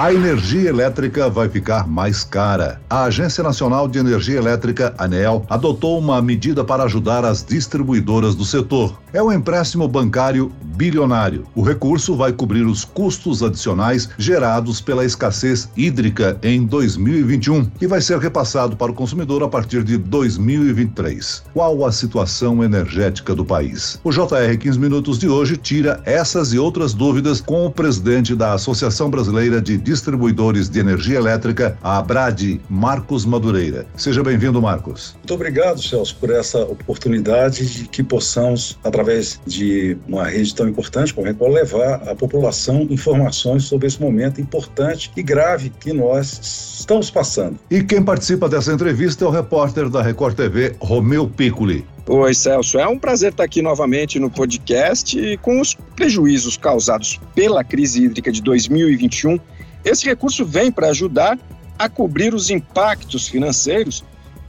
A energia elétrica vai ficar mais cara. A Agência Nacional de Energia Elétrica, ANEEL, adotou uma medida para ajudar as distribuidoras do setor. É um empréstimo bancário bilionário. O recurso vai cobrir os custos adicionais gerados pela escassez hídrica em 2021 e vai ser repassado para o consumidor a partir de 2023. Qual a situação energética do país? O JR 15 Minutos de hoje tira essas e outras dúvidas com o presidente da Associação Brasileira de Distribuidores de Energia Elétrica, a Abrad, Marcos Madureira. Seja bem-vindo, Marcos. Muito obrigado, Celso, por essa oportunidade de que possamos, através de uma rede tão importante como a Record, levar à população informações sobre esse momento importante e grave que nós estamos passando. E quem participa dessa entrevista é o repórter da Record TV, Romeu Piccoli. Oi, Celso. É um prazer estar aqui novamente no podcast com os prejuízos causados pela crise hídrica de 2021 esse recurso vem para ajudar a cobrir os impactos financeiros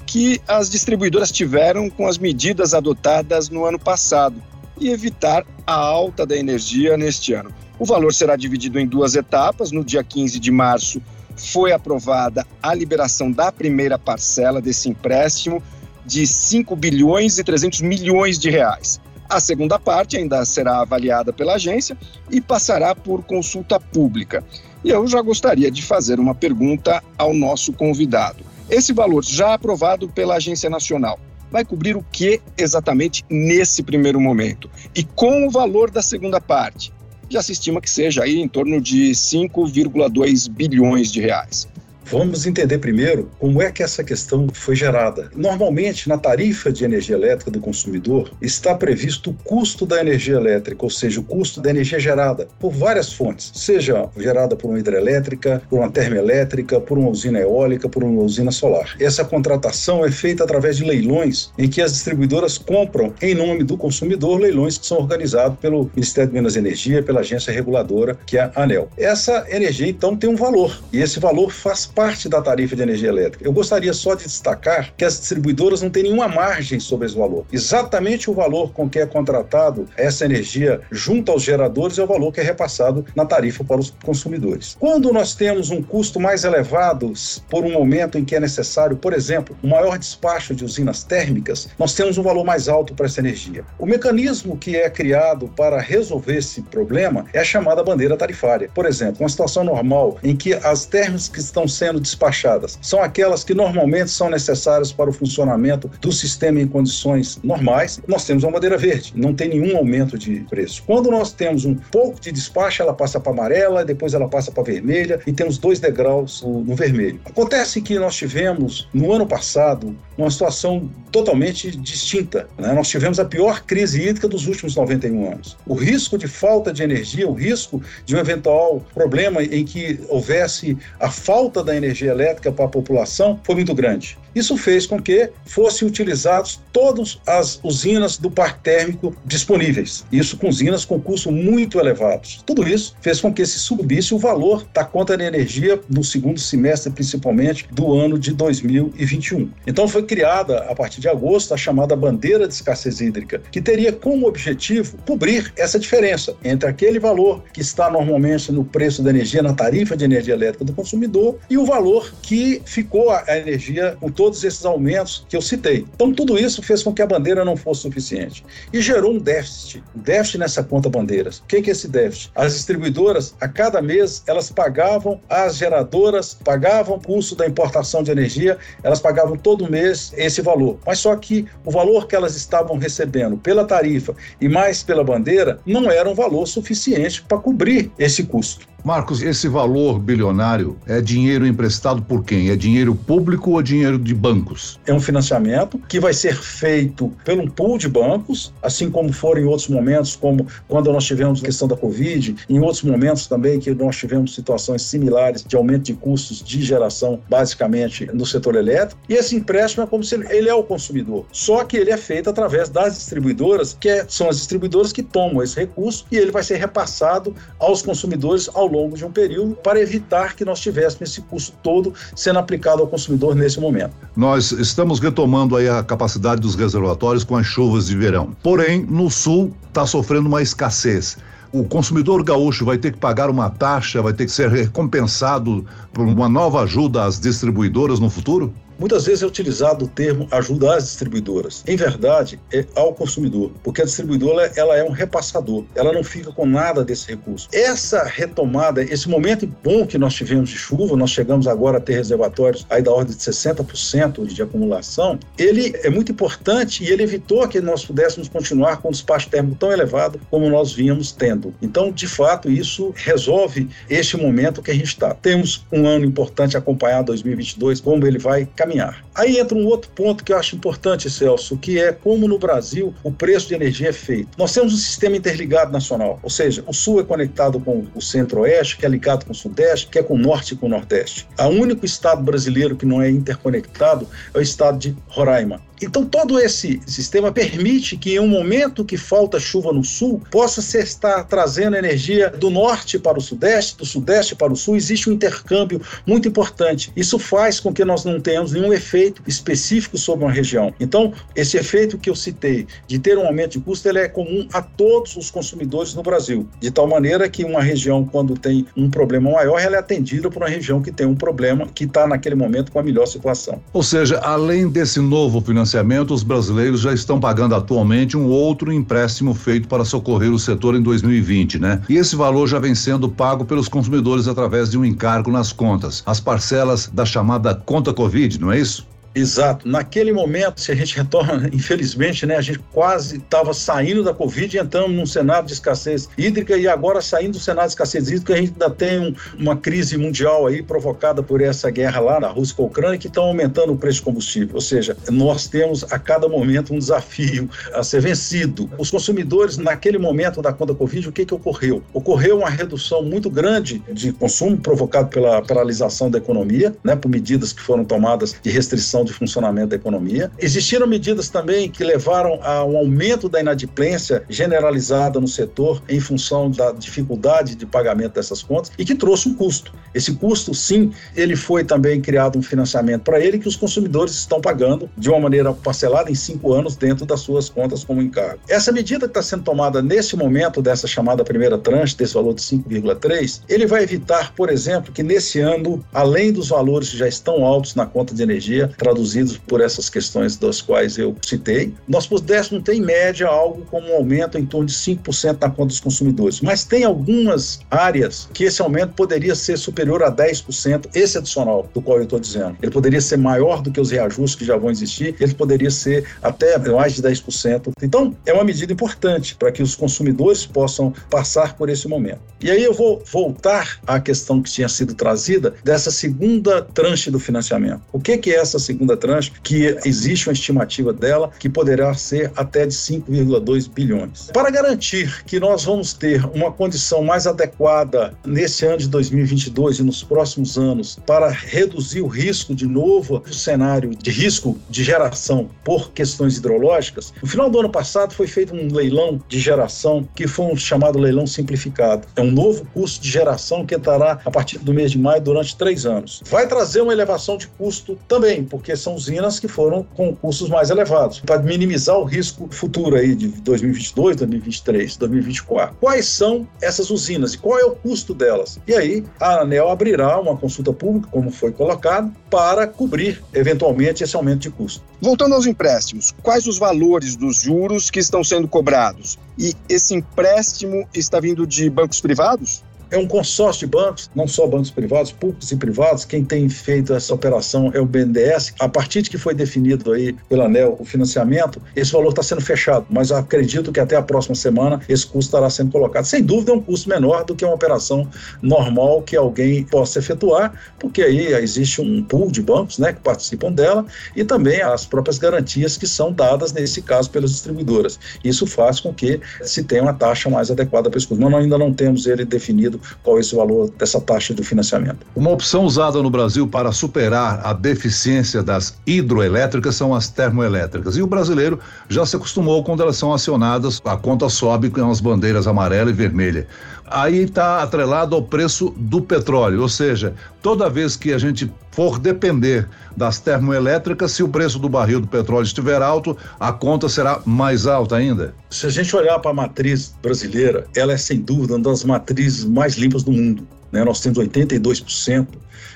que as distribuidoras tiveram com as medidas adotadas no ano passado e evitar a alta da energia neste ano. O valor será dividido em duas etapas. No dia 15 de março foi aprovada a liberação da primeira parcela desse empréstimo de 5 bilhões e 300 milhões de reais. A segunda parte ainda será avaliada pela agência e passará por consulta pública. E eu já gostaria de fazer uma pergunta ao nosso convidado. Esse valor já aprovado pela Agência Nacional vai cobrir o que exatamente nesse primeiro momento? E com o valor da segunda parte, já se estima que seja aí em torno de 5,2 bilhões de reais. Vamos entender primeiro como é que essa questão foi gerada. Normalmente, na tarifa de energia elétrica do consumidor, está previsto o custo da energia elétrica, ou seja, o custo da energia gerada por várias fontes, seja gerada por uma hidrelétrica, por uma termoelétrica, por uma usina eólica, por uma usina solar. Essa contratação é feita através de leilões em que as distribuidoras compram em nome do consumidor leilões que são organizados pelo Ministério de Minas e Energia, pela agência reguladora, que é a ANEL. Essa energia, então, tem um valor, e esse valor faz parte parte da tarifa de energia elétrica. Eu gostaria só de destacar que as distribuidoras não têm nenhuma margem sobre esse valor. Exatamente o valor com que é contratado essa energia junto aos geradores é o valor que é repassado na tarifa para os consumidores. Quando nós temos um custo mais elevado por um momento em que é necessário, por exemplo, um maior despacho de usinas térmicas, nós temos um valor mais alto para essa energia. O mecanismo que é criado para resolver esse problema é a chamada bandeira tarifária. Por exemplo, uma situação normal em que as térmicas que estão sendo despachadas são aquelas que normalmente são necessárias para o funcionamento do sistema em condições normais. Nós temos uma bandeira verde, não tem nenhum aumento de preço. Quando nós temos um pouco de despacho, ela passa para amarela, depois ela passa para vermelha e temos dois degraus no vermelho. Acontece que nós tivemos no ano passado uma situação totalmente distinta. Né? Nós tivemos a pior crise hídrica dos últimos 91 anos. O risco de falta de energia, o risco de um eventual problema em que houvesse a falta da energia elétrica para a população foi muito grande. Isso fez com que fossem utilizados todas as usinas do parque térmico disponíveis. Isso com usinas com custo muito elevados. Tudo isso fez com que se subisse o valor da conta de energia no segundo semestre, principalmente do ano de 2021. Então foi criada, a partir de agosto, a chamada bandeira de escassez hídrica, que teria como objetivo cobrir essa diferença entre aquele valor que está normalmente no preço da energia, na tarifa de energia elétrica do consumidor, e o valor que ficou a energia com todos esses aumentos que eu citei. Então, tudo isso fez com que a bandeira não fosse suficiente e gerou um déficit, um déficit nessa conta bandeiras. O que é esse déficit? As distribuidoras, a cada mês, elas pagavam, as geradoras pagavam o custo da importação de energia, elas pagavam todo mês esse valor. Mas só que o valor que elas estavam recebendo pela tarifa e mais pela bandeira não era um valor suficiente para cobrir esse custo. Marcos, esse valor bilionário é dinheiro emprestado por quem? É dinheiro público ou dinheiro de bancos? É um financiamento que vai ser feito pelo pool de bancos, assim como foram em outros momentos, como quando nós tivemos a questão da Covid, em outros momentos também que nós tivemos situações similares de aumento de custos de geração, basicamente no setor elétrico. E esse empréstimo é como se ele é o consumidor, só que ele é feito através das distribuidoras, que é, são as distribuidoras que tomam esse recurso e ele vai ser repassado aos consumidores ao longo de um período para evitar que nós tivéssemos esse custo todo sendo aplicado ao consumidor nesse momento. Nós estamos retomando aí a capacidade dos reservatórios com as chuvas de verão. Porém, no sul está sofrendo uma escassez o consumidor gaúcho vai ter que pagar uma taxa, vai ter que ser recompensado por uma nova ajuda às distribuidoras no futuro? Muitas vezes é utilizado o termo ajuda às distribuidoras. Em verdade, é ao consumidor, porque a distribuidora ela é um repassador, ela não fica com nada desse recurso. Essa retomada, esse momento bom que nós tivemos de chuva, nós chegamos agora a ter reservatórios aí da ordem de 60% de acumulação, ele é muito importante e ele evitou que nós pudéssemos continuar com um despacho térmico tão elevado como nós vínhamos tendo. Então, de fato, isso resolve este momento que a gente está. Temos um ano importante acompanhar 2022, como ele vai caminhar caminhar. Aí entra um outro ponto que eu acho importante, Celso, que é como no Brasil o preço de energia é feito. Nós temos um sistema interligado nacional, ou seja, o Sul é conectado com o Centro-Oeste, que é ligado com o Sudeste, que é com o Norte e com o Nordeste. O único estado brasileiro que não é interconectado é o estado de Roraima. Então, todo esse sistema permite que, em um momento que falta chuva no sul, possa se estar trazendo energia do norte para o sudeste, do sudeste para o sul. Existe um intercâmbio muito importante. Isso faz com que nós não tenhamos nenhum efeito específico sobre uma região. Então, esse efeito que eu citei de ter um aumento de custo, ele é comum a todos os consumidores no Brasil, de tal maneira que uma região, quando tem um problema maior, ela é atendida por uma região que tem um problema que está naquele momento com a melhor situação. Ou seja, além desse novo financiamento os brasileiros já estão pagando atualmente um outro empréstimo feito para socorrer o setor em 2020, né? E esse valor já vem sendo pago pelos consumidores através de um encargo nas contas, as parcelas da chamada conta Covid, não é isso? Exato. Naquele momento, se a gente retorna, infelizmente, né, a gente quase estava saindo da Covid e entramos num cenário de escassez hídrica e agora saindo do cenário de escassez hídrica, a gente ainda tem um, uma crise mundial aí provocada por essa guerra lá na Rússia com a Ucrânia que estão aumentando o preço de combustível. Ou seja, nós temos a cada momento um desafio a ser vencido. Os consumidores, naquele momento da conta Covid, o que, que ocorreu? Ocorreu uma redução muito grande de consumo provocado pela paralisação da economia, né, por medidas que foram tomadas de restrição de funcionamento da economia. Existiram medidas também que levaram a um aumento da inadimplência generalizada no setor em função da dificuldade de pagamento dessas contas e que trouxe um custo. Esse custo, sim, ele foi também criado um financiamento para ele que os consumidores estão pagando de uma maneira parcelada em cinco anos dentro das suas contas como encargo. Essa medida que está sendo tomada nesse momento dessa chamada primeira tranche, desse valor de 5,3, ele vai evitar, por exemplo, que nesse ano, além dos valores que já estão altos na conta de energia, traduzidos por essas questões das quais eu citei, nós pudéssemos ter em média algo como um aumento em torno de 5% na conta dos consumidores. Mas tem algumas áreas que esse aumento poderia ser superior a 10%, esse adicional do qual eu estou dizendo. Ele poderia ser maior do que os reajustes que já vão existir, ele poderia ser até mais de 10%. Então, é uma medida importante para que os consumidores possam passar por esse momento. E aí eu vou voltar à questão que tinha sido trazida dessa segunda tranche do financiamento. O que, que é essa segunda segunda tranche, que existe uma estimativa dela que poderá ser até de 5,2 bilhões. Para garantir que nós vamos ter uma condição mais adequada nesse ano de 2022 e nos próximos anos para reduzir o risco de novo o cenário de risco de geração por questões hidrológicas, no final do ano passado foi feito um leilão de geração que foi um chamado leilão simplificado. É um novo custo de geração que entrará a partir do mês de maio durante três anos. Vai trazer uma elevação de custo também, porque porque são usinas que foram com custos mais elevados, para minimizar o risco futuro aí de 2022, 2023, 2024. Quais são essas usinas e qual é o custo delas? E aí a ANEL abrirá uma consulta pública, como foi colocado, para cobrir eventualmente esse aumento de custo. Voltando aos empréstimos, quais os valores dos juros que estão sendo cobrados? E esse empréstimo está vindo de bancos privados? É um consórcio de bancos, não só bancos privados, públicos e privados. Quem tem feito essa operação é o BNDES. A partir de que foi definido aí pela ANEL o financiamento, esse valor está sendo fechado, mas acredito que até a próxima semana esse custo estará sendo colocado. Sem dúvida é um custo menor do que uma operação normal que alguém possa efetuar, porque aí existe um pool de bancos né, que participam dela e também as próprias garantias que são dadas, nesse caso, pelas distribuidoras. Isso faz com que se tenha uma taxa mais adequada para esse custo. Mas nós ainda não temos ele definido qual é esse valor dessa taxa do financiamento. Uma opção usada no Brasil para superar a deficiência das hidroelétricas são as termoelétricas. E o brasileiro já se acostumou quando elas são acionadas, a conta sobe com as bandeiras amarela e vermelha. Aí está atrelado ao preço do petróleo, ou seja, toda vez que a gente for depender das termoelétricas, se o preço do barril do petróleo estiver alto, a conta será mais alta ainda. Se a gente olhar para a matriz brasileira, ela é sem dúvida uma das matrizes mais limpas do mundo. Né? Nós temos 82%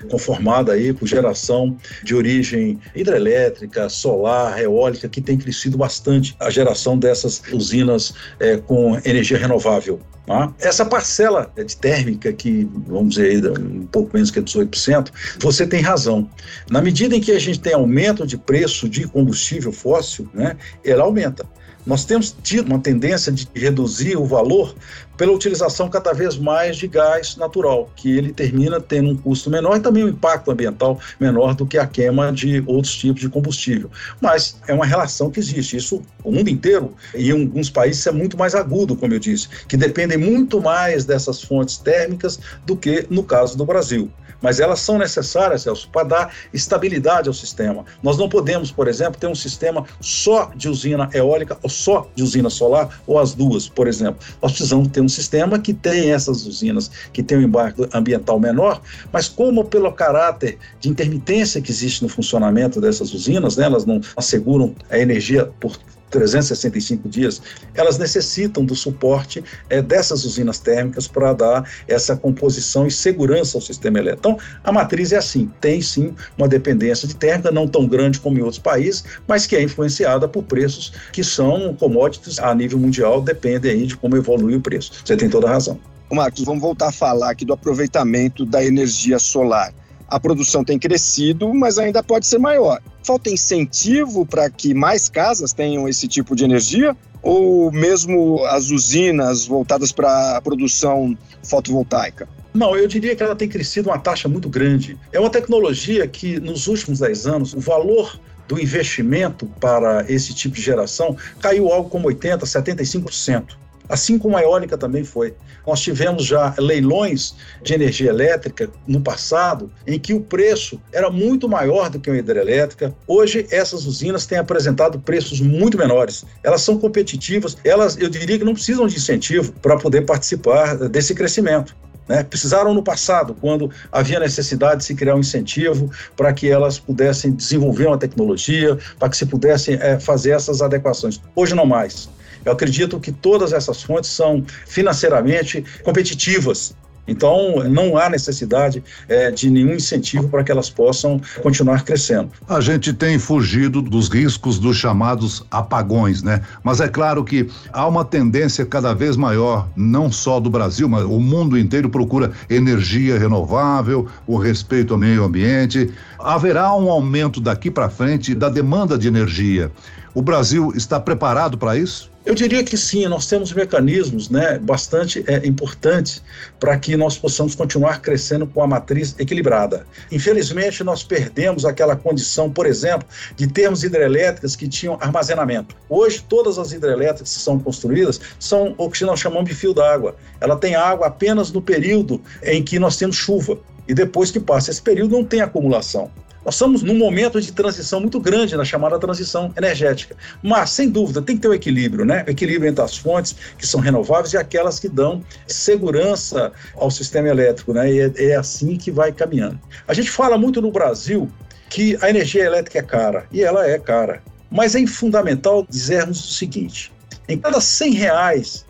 conformada aí por geração de origem hidrelétrica, solar, eólica, que tem crescido bastante a geração dessas usinas é, com energia renovável. Tá? Essa parcela de térmica, que vamos dizer um pouco menos que 18%, você tem razão. Na medida em que a gente tem aumento de preço de combustível fóssil, né, ela aumenta. Nós temos tido uma tendência de reduzir o valor pela utilização cada vez mais de gás natural, que ele termina tendo um custo menor e também um impacto ambiental menor do que a queima de outros tipos de combustível. Mas é uma relação que existe. Isso o mundo inteiro e em alguns países é muito mais agudo, como eu disse, que dependem muito mais dessas fontes térmicas do que no caso do Brasil mas elas são necessárias, Celso, para dar estabilidade ao sistema. Nós não podemos, por exemplo, ter um sistema só de usina eólica ou só de usina solar, ou as duas, por exemplo. Nós precisamos ter um sistema que tenha essas usinas, que tenha um embarque ambiental menor, mas como pelo caráter de intermitência que existe no funcionamento dessas usinas, né, elas não asseguram a energia por 365 dias, elas necessitam do suporte é, dessas usinas térmicas para dar essa composição e segurança ao sistema elétrico. Então, a matriz é assim, tem sim uma dependência de térmica, não tão grande como em outros países, mas que é influenciada por preços que são commodities a nível mundial, dependem aí de como evolui o preço. Você tem toda a razão. Marcos, vamos voltar a falar aqui do aproveitamento da energia solar. A produção tem crescido, mas ainda pode ser maior. Falta incentivo para que mais casas tenham esse tipo de energia? Ou mesmo as usinas voltadas para a produção fotovoltaica? Não, eu diria que ela tem crescido uma taxa muito grande. É uma tecnologia que, nos últimos 10 anos, o valor do investimento para esse tipo de geração caiu algo como 80%, 75% assim como a eólica também foi. Nós tivemos já leilões de energia elétrica no passado, em que o preço era muito maior do que uma hidrelétrica. Hoje, essas usinas têm apresentado preços muito menores. Elas são competitivas, elas, eu diria que não precisam de incentivo para poder participar desse crescimento. Né? Precisaram no passado, quando havia necessidade de se criar um incentivo para que elas pudessem desenvolver uma tecnologia, para que se pudessem é, fazer essas adequações. Hoje não mais. Eu acredito que todas essas fontes são financeiramente competitivas. Então, não há necessidade é, de nenhum incentivo para que elas possam continuar crescendo. A gente tem fugido dos riscos dos chamados apagões, né? Mas é claro que há uma tendência cada vez maior, não só do Brasil, mas o mundo inteiro procura energia renovável, o respeito ao meio ambiente. Haverá um aumento daqui para frente da demanda de energia. O Brasil está preparado para isso? Eu diria que sim, nós temos mecanismos né, bastante é, importantes para que nós possamos continuar crescendo com a matriz equilibrada. Infelizmente, nós perdemos aquela condição, por exemplo, de termos hidrelétricas que tinham armazenamento. Hoje, todas as hidrelétricas que são construídas são o que nós chamamos de fio d'água. Ela tem água apenas no período em que nós temos chuva. E depois que passa esse período, não tem acumulação. Nós estamos num momento de transição muito grande na chamada transição energética. Mas, sem dúvida, tem que ter o um equilíbrio, né? O equilíbrio entre as fontes que são renováveis e aquelas que dão segurança ao sistema elétrico, né? E é, é assim que vai caminhando. A gente fala muito no Brasil que a energia elétrica é cara, e ela é cara. Mas é fundamental dizermos o seguinte: em cada 100 reais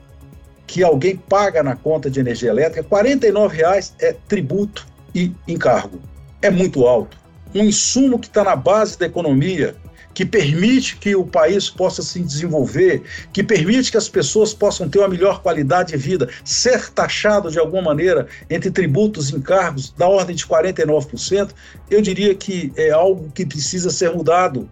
que alguém paga na conta de energia elétrica, 49 reais é tributo e encargo. É muito alto um insumo que está na base da economia, que permite que o país possa se desenvolver, que permite que as pessoas possam ter uma melhor qualidade de vida, ser taxado de alguma maneira entre tributos e encargos da ordem de 49%, eu diria que é algo que precisa ser mudado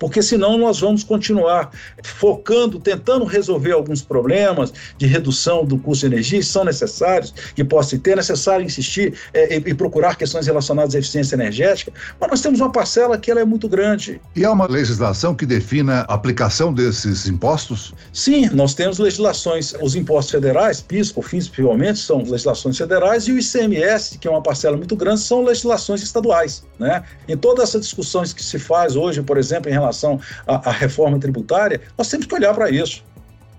porque senão nós vamos continuar focando, tentando resolver alguns problemas de redução do custo de energia, que são necessários, que possam ter, é necessário insistir é, e, e, procurar questões relacionadas à eficiência energética, mas nós temos uma parcela que ela é muito grande. E há uma legislação que defina a aplicação desses impostos? Sim, nós temos legislações, os impostos federais, PIS, COFINS, principalmente, são legislações federais, e o ICMS, que é uma parcela muito grande, são legislações estaduais. Né? Em todas essas discussões que se faz hoje, por exemplo, em relação relação à, à reforma tributária, nós temos que olhar para isso.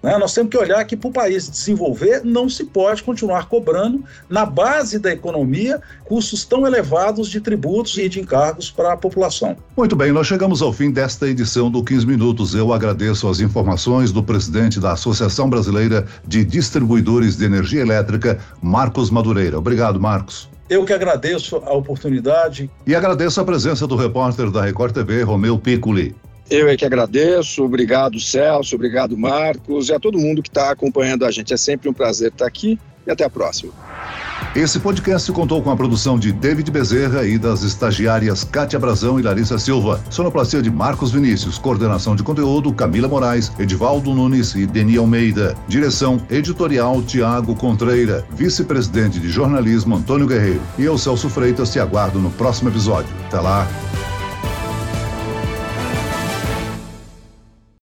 Né? Nós temos que olhar que para o país desenvolver não se pode continuar cobrando na base da economia custos tão elevados de tributos e de encargos para a população. Muito bem, nós chegamos ao fim desta edição do 15 Minutos. Eu agradeço as informações do presidente da Associação Brasileira de Distribuidores de Energia Elétrica, Marcos Madureira. Obrigado, Marcos. Eu que agradeço a oportunidade. E agradeço a presença do repórter da Record TV, Romeu Piccoli. Eu é que agradeço, obrigado Celso, obrigado Marcos e a todo mundo que está acompanhando a gente. É sempre um prazer estar aqui e até a próxima. Esse podcast contou com a produção de David Bezerra e das estagiárias Kátia Brazão e Larissa Silva, sonoplastia de Marcos Vinícius, coordenação de conteúdo Camila Moraes, Edivaldo Nunes e Deni Almeida, direção editorial Tiago Contreira, vice-presidente de jornalismo Antônio Guerreiro. E eu, Celso Freitas, te aguardo no próximo episódio. Até lá!